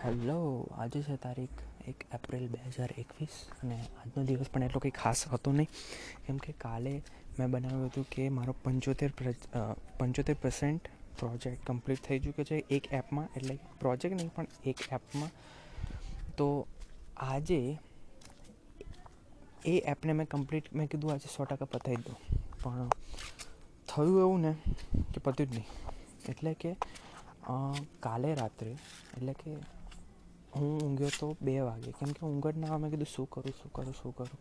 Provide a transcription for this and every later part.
Hello, આજે છે તારીખ એક એપ્રિલ બે હજાર એકવીસ અને આજનો દિવસ પણ એટલો કંઈ ખાસ હતો નહીં. કેમ કે કાલે મેં બનાવ્યું હતું કે મારો પંચોતેર પંચોતેર પર્સન્ટ પ્રોજેક્ટ કમ્પ્લીટ થઈ ચૂક્યો છે એક એપમાં, એટલે પ્રોજેક્ટ નહીં, પણ એક એપમાં. તો આજે એ એપને મેં કમ્પ્લીટ મેં કીધું આજે સો ટકા પતાવી દઉં. પણ થયું એવું ને કે પત્યું જ નહીં. એટલે કે કાલે રાત્રે, એટલે કે હું ઊંઘ્યો તો બે વાગે. કેમ કે ઊંઘ ના આવે કીધું શું કરું શું કરું શું કરું?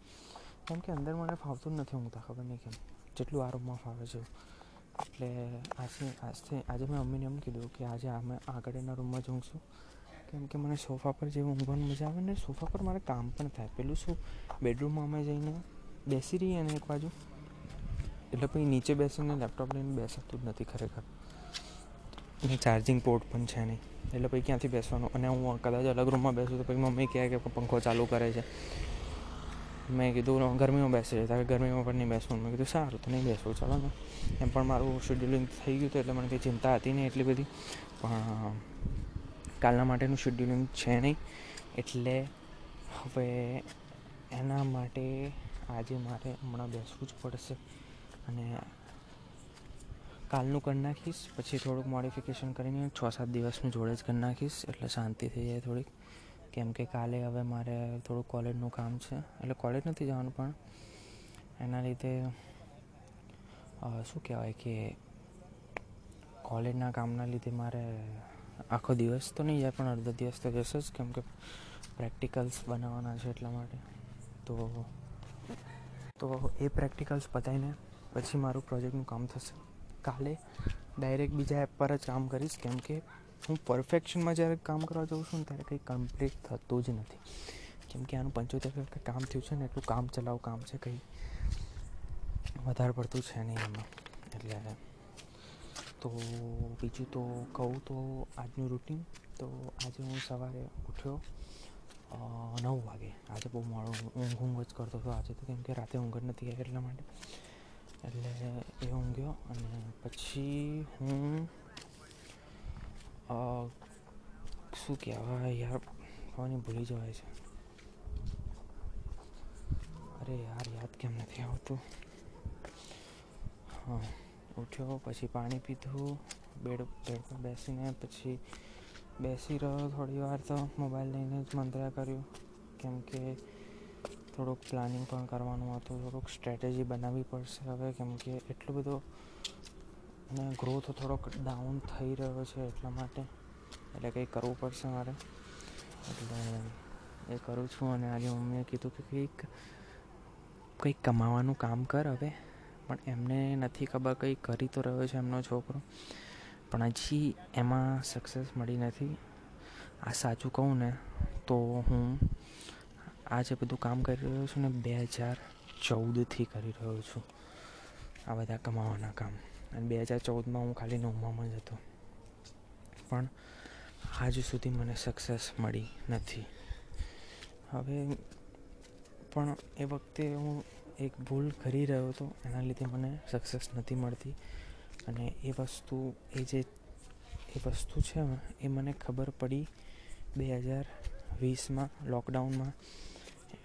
કેમ કે અંદર મને ફાવતું નથી ઊંઘતા, ખબર નહીં કેમ. જેટલું આ રૂમમાં ફાવે છે. એટલે આજે આજથી, આજે મેં મમ્મીને એમ કીધું કે આજે અમે આગળના રૂમમાં જ ઊંઘશું. કેમ કે મને સોફા પર જે ઊંઘવાની મજા આવે ને, સોફા પર મારે કામ પણ થાય. પેલું શું, બેડરૂમમાં અમે જઈને બેસી રહીએ ને એક બાજુ. એટલે પછી નીચે બેસીને લેપટોપ લઈને બેસાતું જ નથી ખરેખર. ચાર્જિંગ પોર્ટ પણ છે નહીં. એટલે પછી ક્યાંથી બેસવાનું? અને હું કદાચ અલગ રૂમમાં બેસું તો પછી મમ્મી કહે કે પંખો ચાલુ કરે છે. મેં કીધું ગરમીમાં બેસે છે. તારે ગરમીમાં પણ નહીં બેસવાનું? મેં કીધું, સારું, તો નહીં બેસવું ચાલો ને. એમ પણ મારું શેડ્યુલિંગ થઈ ગયું હતું, એટલે મને કંઈ ચિંતા હતી નહીં એટલી બધી. પણ કાલના માટેનું શેડ્યુલિંગ છે નહીં. એટલે હવે એના માટે આજે મારે હમણાં બેસવું જ પડશે. અને કાલનું કરી નાખીશ, પછી થોડુંક મોડિફિકેશન કરીને છ સાત દિવસનું જોડે જ કરી નાખીશ, એટલે શાંતિ થઈ જાય થોડીક. કેમ કે કાલે હવે મારે થોડુંક કોલેજનું કામ છે, એટલે કોલેજ નથી જવાનું પણ. એના લીધે શું કહેવાય કે કોલેજના કામના લીધે મારે આખો દિવસ તો નહીં જાય, પણ અડધો દિવસ તો જશે જ, કેમ કે પ્રેક્ટિકલ્સ બનાવવાના છે એટલા માટે. તો તો એ પ્રેક્ટિકલ્સ પતાવીને પછી મારું પ્રોજેક્ટનું કામ થશે. કાલે ડાયરેક્ટ બીજા એપ પર જ કામ કરીશ. કેમ કે હું પરફેક્શનમાં જ્યારે કામ કરવા જાઉં છું ને ત્યારે કંઈ કમ્પ્લીટ થતું જ નથી. કેમ કે આનું પંચોતેર ટકા કામ થયું છે ને, એટલું કામ ચલાવ કામ છે કંઈ વધારે પડતું છે નહીં એમાં. એટલે તો બીજું તો કહું તો આજનું રૂટિન તો આજે હું સવારે ઉઠ્યો નવ વાગે. આજે બહુ મોડો ઊંઘ ઊંઘ જ કરતો હતો. આજે તો કેમ કે રાતે ઊંઘ જ નથી આવી એટલા માટે. એટલે એ ઊંઘ્યો અને પછી હું શું કહેવાય યાર ખવાની ભૂલી જવાય છે અરે યાર યાદ કેમ નથી આવતું હા ઉઠ્યો પછી પાણી પીધું બેડ બેડ પર બેસીને પછી બેસી રહ્યો થોડી વાર તો મોબાઈલ લઈને જ મંત્રા કર્યું કેમ કે થોડુંક પ્લાનિંગ પણ કરવાનું હતું, થોડુંક સ્ટ્રેટેજી બનાવવી પડશે હવે, કેમ કે એટલો બધો અને ગ્રોથ થોડોક ડાઉન થઈ રહ્યો છે એટલા માટે. એટલે કંઈક કરવું પડશે મારે. એટલે એ કરું છું અને આજે મમ્મીએ કીધું કે કંઈક કંઈક કમાવાનું કામ કર હવે. પણ એમને નથી ખબર કંઈ કરી તો રહ્યો છે એમનો છોકરો. પણ હજી એમાં સક્સેસ મળી નથી. આ સાચું કહું ને, તો હું આ જે બધું કામ કરી રહ્યો છું ને, બે હજાર ચૌદથી કરી રહ્યો છું. આ બધા કમાવાના કામ. અને બે હજાર ચૌદમાં હું ખાલી નવમામાં જ હતો. પણ આજ સુધી મને સક્સેસ મળી નથી. હવે પણ એ વખતે હું એક ભૂલ કરી રહ્યો હતો, એના લીધે મને સક્સેસ નથી મળતી. અને એ વસ્તુ, એ જે, એ વસ્તુ છે એ મને ખબર પડી બે હજાર વીસમાં લોકડાઉનમાં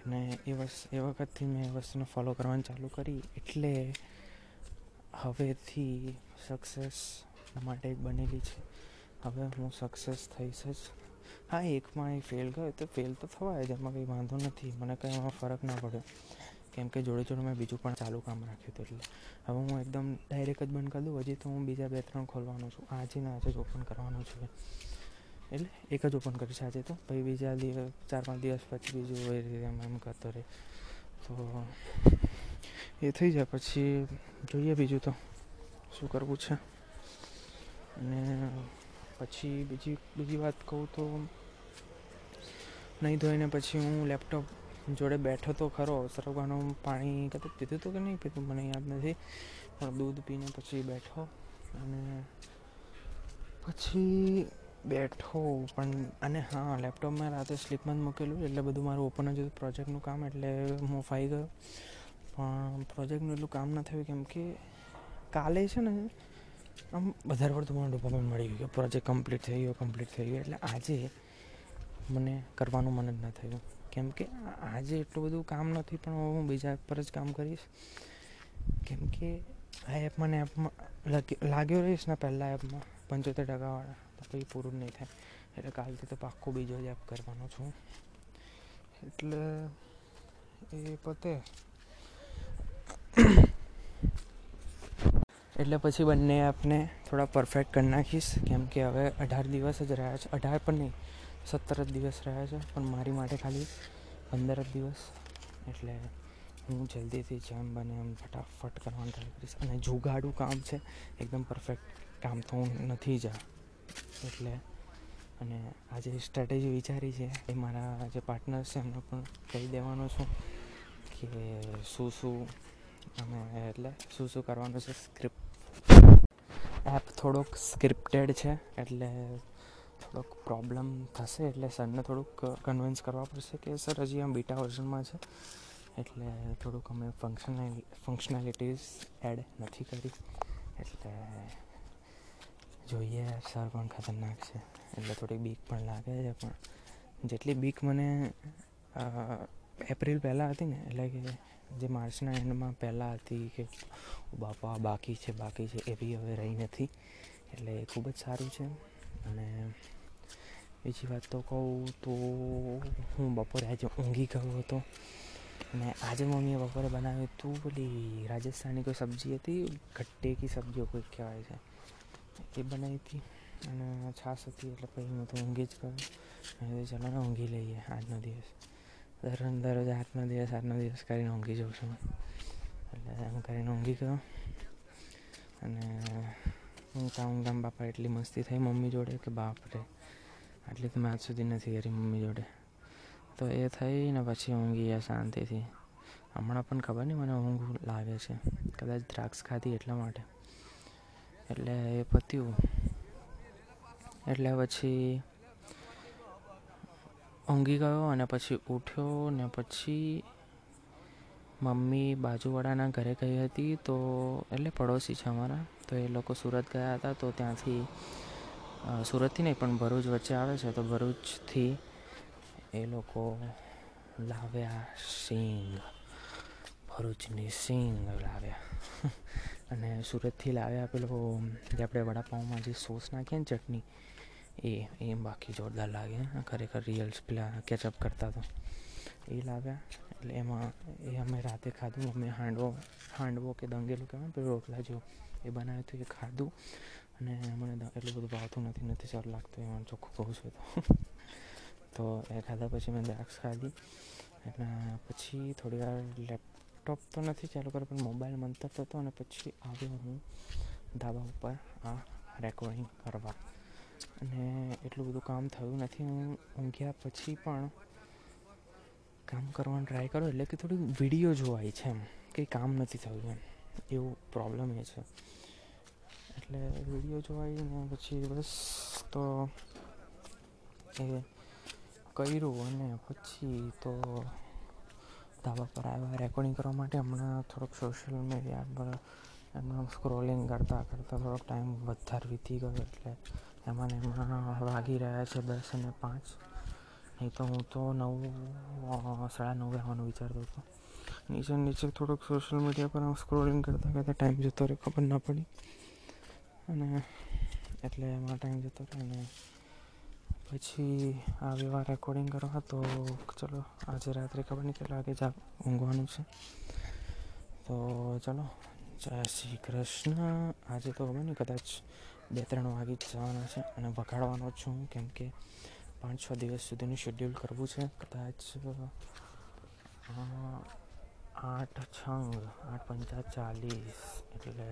અને એ વસ્તુ એ વખતથી મેં એ વસ્તુને ફોલો કરવાનું ચાલુ કરી. એટલે હવેથી સક્સેસ માટે બનેલી છે. હવે હું સક્સેસ થઈશ જ. હા, એકમાં એ ફેલ ગયો તો ફેલ તો થવાય જ, એમાં કંઈ વાંધો નથી. મને કંઈ એમાં ફરક ના પડ્યો કેમ કે જોડે જોડે મેં બીજું પણ ચાલુ કામ રાખ્યું હતું એટલે. હવે હું એકદમ ડાયરેક્ટ જ બંધ કરી દઉં. હજી તો હું બીજા બે ત્રણ ખોલવાનો છું. આજે ને આજે જ ઓપન કરવાનું છું. એટલે એક જ ઓપન કરીશ આજે તો. પછી બીજા દિવસ ચાર પાંચ દિવસ પછી બીજું એ રીતે એમ એમ કરતો રહે. તો એ થઈ જાય. પછી જોઈએ બીજું તો શું કરવું છે. અને પછી બીજી બીજી વાત કહું તો નહીં ધોઈને પછી હું લેપટોપ જોડે બેઠો તો ખરો. સરગવાનું પાણી કદાચ પીધું હતું કે નહીં પીધું? મને યાદ નથી. પણ દૂધ પીને પછી બેઠો. અને પછી બેઠો પણ અને હા લેપટોપમાં રાતે સ્લીપમાં જ મૂકેલું એટલે બધું મારું ઓપન જ હતું. પ્રોજેક્ટનું કામ એટલે હું ફાઈ ગયો. પણ પ્રોજેક્ટનું એટલું કામ ના થયું કેમ કે કાલે છે ને, આમ વધારે પડતું મને ડોપામાઇન મળી ગયું કે પ્રોજેક્ટ કમ્પ્લીટ થઈ ગયો કમ્પ્લીટ થઈ ગયો. એટલે આજે મને કરવાનું મન જ ન થયું. કેમ કે આજે એટલું બધું કામ નથી પણ હું બીજા એપ પર જ કામ કરીશ. કેમ કે આ એપમાં ને એપમાં લાગ્યો રહીશ ને પહેલાં એપમાં પંચોતેર ટકાવાળા પછી પૂરું નહીં થાય. એટલે કાલથી તો પાક્કો બીજો જ એપ કરવાનો છું. એટલે એ પતે. એટલે પછી બંને એપને થોડા પરફેક્ટ કરી નાખીશ. કેમ કે હવે અઢાર દિવસ જ રહ્યા છે. અઢાર પણ નહીં, સત્તર જ દિવસ રહ્યા છે. પણ મારી માટે ખાલી પંદર જ દિવસ. એટલે હું જલ્દીથી જેમ બને એમ ફટાફટ કરવાનું ટ્રાય કરીશ. અને જુગાડું કામ છે. એકદમ પરફેક્ટ કામ તો હું નથી જ એટલે અને આ જે સ્ટ્રેટેજી વિચારી છે એ મારા જે પાર્ટનર છે એમને પણ કહી દેવાનો છું કે શું શું અમે એટલે શું શું કરવાનું છે સ્ક્રિપ્ટ એપ થોડોક સ્ક્રિપ્ટેડ છે એટલે થોડોક પ્રોબ્લેમ થશે એટલે સરને થોડુંક કન્વિન્સ કરવા પડશે કે સર હજી આમ બીટા વર્ઝનમાં છે એટલે થોડુંક અમે ફંક્શનલ ફંક્શનાલિટીઝ એડ નથી કરી એટલે જોઈએ સર પણ ખતરનાક છે. એટલે થોડીક બીક પણ લાગે છે, પણ જેટલી બીક મને એપ્રિલ પહેલાં હતી ને, એટલે કે જે માર્ચના એન્ડમાં પહેલાં હતી કે બાપા બાકી છે બાકી છે, એ બી હવે રહી નથી. એટલે એ ખૂબ જ સારું છે. અને બીજી વાત તો કહું તો હું બપોરે આજે ઊંઘી ગયો હતો. અને આજે મમ્મીએ બપોરે બનાવ્યું હતું પેલી રાજસ્થાની કોઈ સબ્જી હતી? ગટ્ટે કી સબ્જીઓ કોઈ કહેવાય છે? એ બનાવી હતી. અને છાશ હતી, એટલે પછી હું તો ઊંઘી જ ગયો. અને ચાલો ને ઊંઘી લઈએ આજનો દિવસ. દરરોજ દરરોજ આજનો દિવસ આજનો દિવસ કરીને ઊંઘી જાઉં છું એટલે એમ કરીને ઊંઘી ગયો. અને ઊંઘતા ઊંઘતા બાપા એટલી મસ્તી થઈ મમ્મી જોડે કે બાપ રે આટલી તો મેં આજ સુધી નથી કરી મમ્મી જોડે. તો એ થઈ ને પછી ઊંઘી ગયા શાંતિથી. હમણાં પણ ખબર નહીં મને ઊંઘ લાગે છે. કદાચ દ્રાક્ષ ખાધી એટલા માટે. એટલે એ પત્યું. એટલે પછી ઊંઘી ગયો અને પછી ઉઠ્યો ને પછી મમ્મી બાજુવાળાના ઘરે ગઈ હતી તો એટલે પડોશી છે અમારા. તો એ લોકો સુરત ગયા હતા તો ત્યાંથી સુરતથી નહીં પણ ભરૂચ વચ્ચે આવે છે તો ભરૂચથી એ લોકો લાવ્યા સિંગ. ભરૂચની સિંગ લાવ્યા. અને સુરતથી લાવ્યા પેલો જે આપણે વડાપાઉંમાં જે સોસ નાખીએ ને ચટણી, એ એ બાકી જોરદાર લાગે. ખરેખર રિયલ્સ પેલા કેચઅપ કરતા તો. એ લાવ્યા. એટલે એમાં, એ અમે રાતે ખાધું. અમે હાંડવો હાંડવો કે દંગેલું કહેવાય પેલું રોટલા જેવું, એ બનાવ્યું હતું, એ ખાધું. અને મને એટલું બધું ભાવતું નથી નથી સારું લાગતું એમાં ચોખ્ખું કહું છું તો. એ ખાધા પછી મેં દ્રાક્ષ ખાધી. એટલે પછી થોડી વાર લેપટોપ તો નથી ચાલુ કર્યો, પણ મોબાઈલ મંતરતો હતો અને પછી આવ્યો હું ધાબા ઉપર આ રેકોર્ડિંગ કરવા. અને એટલું બધું કામ થયું નથી. હું ઊંઘ્યા પછી પણ કામ કરવાનું ટ્રાય કરો એટલે કે થોડી વીડિયો જોવાય છે એમ. કંઈ કામ નથી થયું એમ. એવું પ્રોબ્લેમ એ છે. એટલે વીડિયો જોવાય ને પછી બસ તો એ કર્યું અને પછી તો ધાબા પર આવ્યા. રેકોર્ડિંગ કરવા માટે હમણાં થોડુંક સોશિયલ મીડિયા પર એમાં સ્ક્રોલિંગ કરતાં કરતાં થોડોક ટાઈમ વધારે વીતી ગયો એટલે એમાં ને એમાં વાગી રહ્યા છે દસ અને પાંચ. નહીં તો હું તો નવ સાડા નવે આવવાનું વિચારતો હતો. નીચે નીચે થોડુંક સોશિયલ મીડિયા પર સ્ક્રોલિંગ કરતાં કરતાં ટાઈમ જતો રહ્યો, ખબર ના પડી. અને એટલે એમાં ટાઈમ જતો રહ્યો અને પછી આવ્યા રેકોર્ડિંગ કરવા તો ચલો, આજે રાત્રે ખબર નહીં, કેટલા વાગે જા ઊંઘવાનું છે. તો ચલો, જય શ્રી કૃષ્ણ. આજે તો ખબર નહીં, કદાચ બે ત્રણ વાગે જ જવાના છે અને વગાડવાનો છું, કેમ કે પાંચ છ દિવસ સુધીનું શેડ્યુલ કરવું છે. કદાચ આઠ છંગ, આઠ પંચા ચાલીસ, એટલે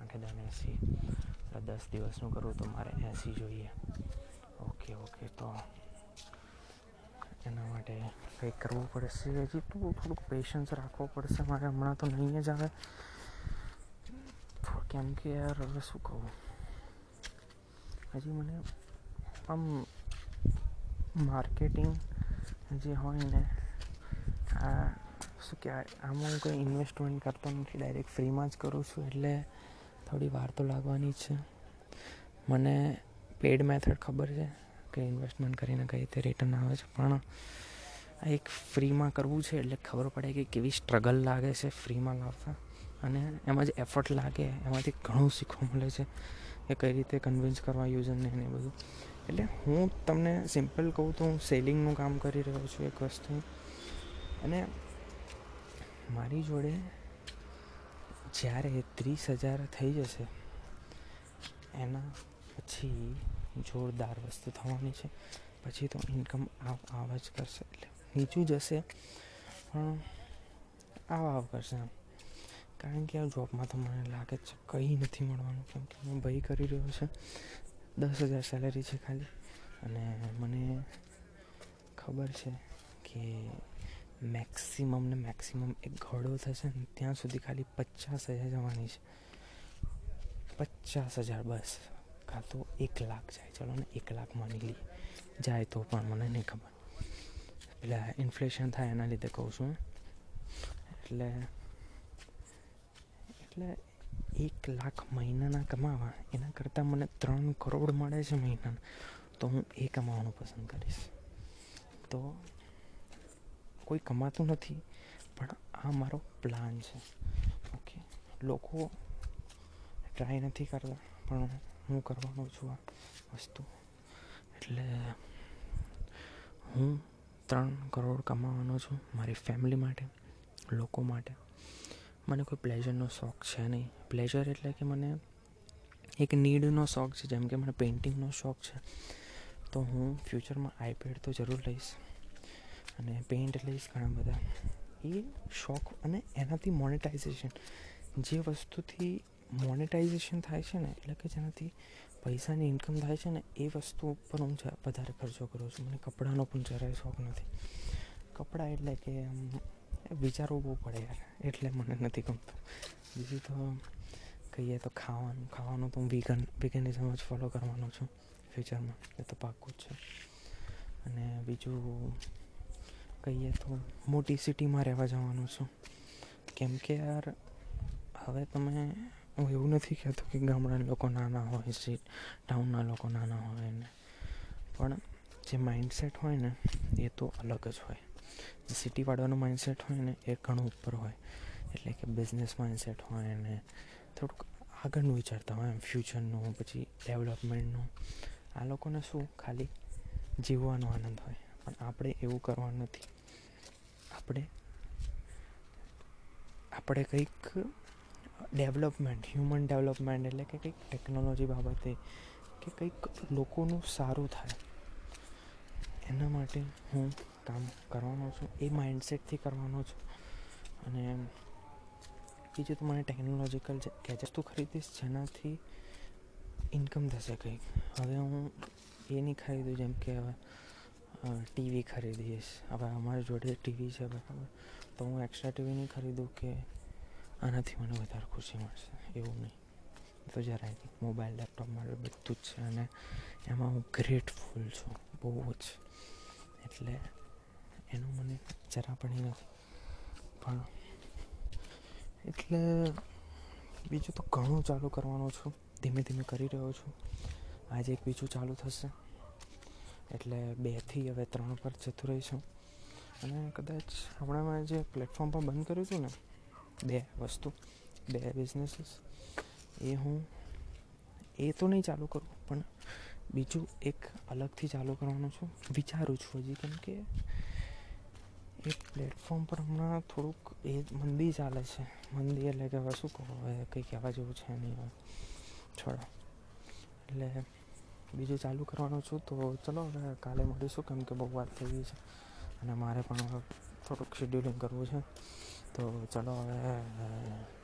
આઠે દાને એંસી. દસ દિવસનું કરવું તો મારે એસી જોઈએ. ઓકે ઓકે તો એના માટે કંઈક કરવું પડશે. હજી તો થોડુંક પેશન્સ રાખવો પડશે. મારે હમણાં તો નહીં જ આવે. કેમ કે યાર, હવે શું કહું? હજી મને આમ માર્કેટિંગ જે હોય ને, આ શું કહેવાય? આમાં હું કંઈ ઇન્વેસ્ટમેન્ટ કરતો નથી. ડાયરેક્ટ ફ્રીમાં જ કરું છું. એટલે થોડી વાર તો લાગવાની છે. મને પેડ મેથડ ખબર છે કે ઇન્વેસ્ટમેન્ટ કરીને કઈ રીતે રિટર્ન આવે છે, પણ આ એક ફ્રીમાં કરવું છે એટલે ખબર પડે કે કેવી સ્ટ્રગલ લાગે છે ફ્રીમાં લાવતા. અને એમાં જે એફર્ટ લાગે, એમાંથી ઘણું શીખવા મળે છે કે કઈ રીતે કન્વિન્સ કરવા યુઝરને ને બધું. એટલે હું તમને સિમ્પલ કહું તો હું સેલિંગનું કામ કરી રહ્યો છું એક વસ્તુ. અને મારી જોડે જ્યારે ત્રીસ હજાર થઈ જશે, એના પછી જોરદાર વસ્તુ થવાની છે. પછી તો ઇન્કમ આવ આવ જ કરશે. એટલે નીચું જશે પણ આવ આવ કરશે એમ. કારણ કે આ જોબમાં તો મને લાગે છે, કંઈ નથી મળવાનું. કેમ કે હું ભાઈ કરી રહ્યો છે. દસ હજાર સેલેરી છે ખાલી. અને મને ખબર છે કે મેક્સિમમ ને મેક્સિમમ એક ઘોડો થશે ને ત્યાં સુધી ખાલી પચાસ હજાર જવાની છે. પચાસ હજાર બસ. કાં તો એક લાખ જાય. ચલો ને એક લાખ માની લઈએ જાય તો પણ મને નહીં ખબર. પેલા ઇન્ફ્લેશન થાય એના લીધે કહું છું. એટલે એટલે એક લાખ મહિનાના કમાવા એના કરતાં મને ત્રણ કરોડ મળે છે મહિનાના. તો હું એ કમાવાનું પસંદ કરીશ. તો કોઈ કમાતું નથી, પણ આ મારો પ્લાન છે. ઓકે લોકો ટ્રાય નથી કરતા, પણ હું કરવાનો છું આ વસ્તુ. એટલે હું ત્રણ કરોડ કમાવાનો છું મારી ફેમિલી માટે, લોકો માટે. મને કોઈ પ્લેઝરનો શોખ છે નહીં. પ્લેઝર એટલે કે મને એક નીડનો શોખ છે, જેમ કે મને પેઇન્ટિંગનો શોખ છે. તો હું ફ્યુચરમાં આઈપેડ તો જરૂર લઈશ. અને પેઇન્ટ લઈશ ઘણા બધા. એ શોખ અને એનાથી મોનેટાઇઝેશન જે વસ્તુથી મોનેટાઇઝેશન થાય છે ને, એટલે કે જેનાથી પૈસાની ઇન્કમ થાય છે ને, એ વસ્તુ ઉપર હું વધારે ખર્ચો કરું છું. મને કપડાનો પણ જરાય શોખ નથી. કપડાં એટલે કે વિચારવું બહુ પડે યાર, એટલે મને નથી ગમતું. બીજું તો કહીએ તો ખાવાનું ખાવાનું તો હું વિગન વિગનિઝમ જ ફોલો કરવાનો છું ફ્યુચરમાં એ તો પાક્કું જ છે. અને બીજું કહીએ તો મોટી સિટીમાં રહેવા જવાનું છું. કેમ કે યાર, હવે તમે, હું એવું નથી કહેતો કે ગામડાના લોકો નાના હોય છે ટાઉનના લોકો નાના હોય ને. પણ જે માઇન્ડસેટ હોય ને, એ તો અલગ જ હોય. સિટીવાળાનું માઇન્ડસેટ હોય ને, એ ઘણું ઉપર હોય. એટલે કે બિઝનેસ માઇન્ડસેટ હોય ને, થોડુંક આગળનું વિચારતા હોય એમ ફ્યુચરનું પછી ડેવલપમેન્ટનું આ લોકોને શું, ખાલી જીવવાનો આનંદ હોય. પણ આપણે એવું કરવાનું નથી. આપણે આપણે કંઈક ડેવલપમેન્ટ, હ્યુમન ડેવલપમેન્ટ એટલે કે કંઈક ટેકનોલોજી બાબતે કે કંઈક લોકોનું સારું થાય. એના માટે હું કામ કરવાનો છું, એ માઇન્ડસેટથી કરવાનો છું. અને બીજું તો મને ટેકનોલોજીકલ ગેજેટ તો ખરીદીશ, જેનાથી ઇન્કમ થશે કંઈક. હવે હું એ નહીં ખરીદું, જેમ કે હવે ટીવી ખરીદીશ. હવે અમારી જોડે ટીવી છે બરાબર તો હું એક્સ્ટ્રા ટીવી નહીં ખરીદું કે આનાથી મને વધારે ખુશી મળશે? એવું નહીં. તો જરાય નહીં. મોબાઈલ લેપટોપ મારે બધું જ છે અને એમાં હું ગ્રેટફુલ છું. બહુ જ. એટલે એનું મને જરા પણ નથી. પણ એટલે બીજું તો ઘણું ચાલુ કરવાનો છું. ધીમે ધીમે કરી રહ્યો છું. આજે એક બીજું ચાલુ થશે. એટલે બેથી હવે ત્રણ પર જતું રહીશું. અને કદાચ હમણાં જે પ્લેટફોર્મ પર બંધ કર્યું હતું ને, બે વસ્તુ, બે બિઝનેસીસ એ હું, એ તો નહીં ચાલુ કરું, પણ બીજું એક અલગથી ચાલુ કરવાનું છું. વિચારું છું હજી, કેમ કે એ પ્લેટફોર્મ પર હમણાં થોડુંક એ મંદી ચાલે છે. મંદી એટલે કે હવે શું કહો, હવે કંઈ કહેવા જેવું છે નહીં હવે. છોડો. એટલે બીજું ચાલુ કરવાનું છું તો ચલો હવે કાલે મળીશું કેમ કે બહુ વાત થઈ ગઈ છે. અને મારે પણ થોડુંક શેડ્યુલિંગ કરવું છે. તો ચલો હવે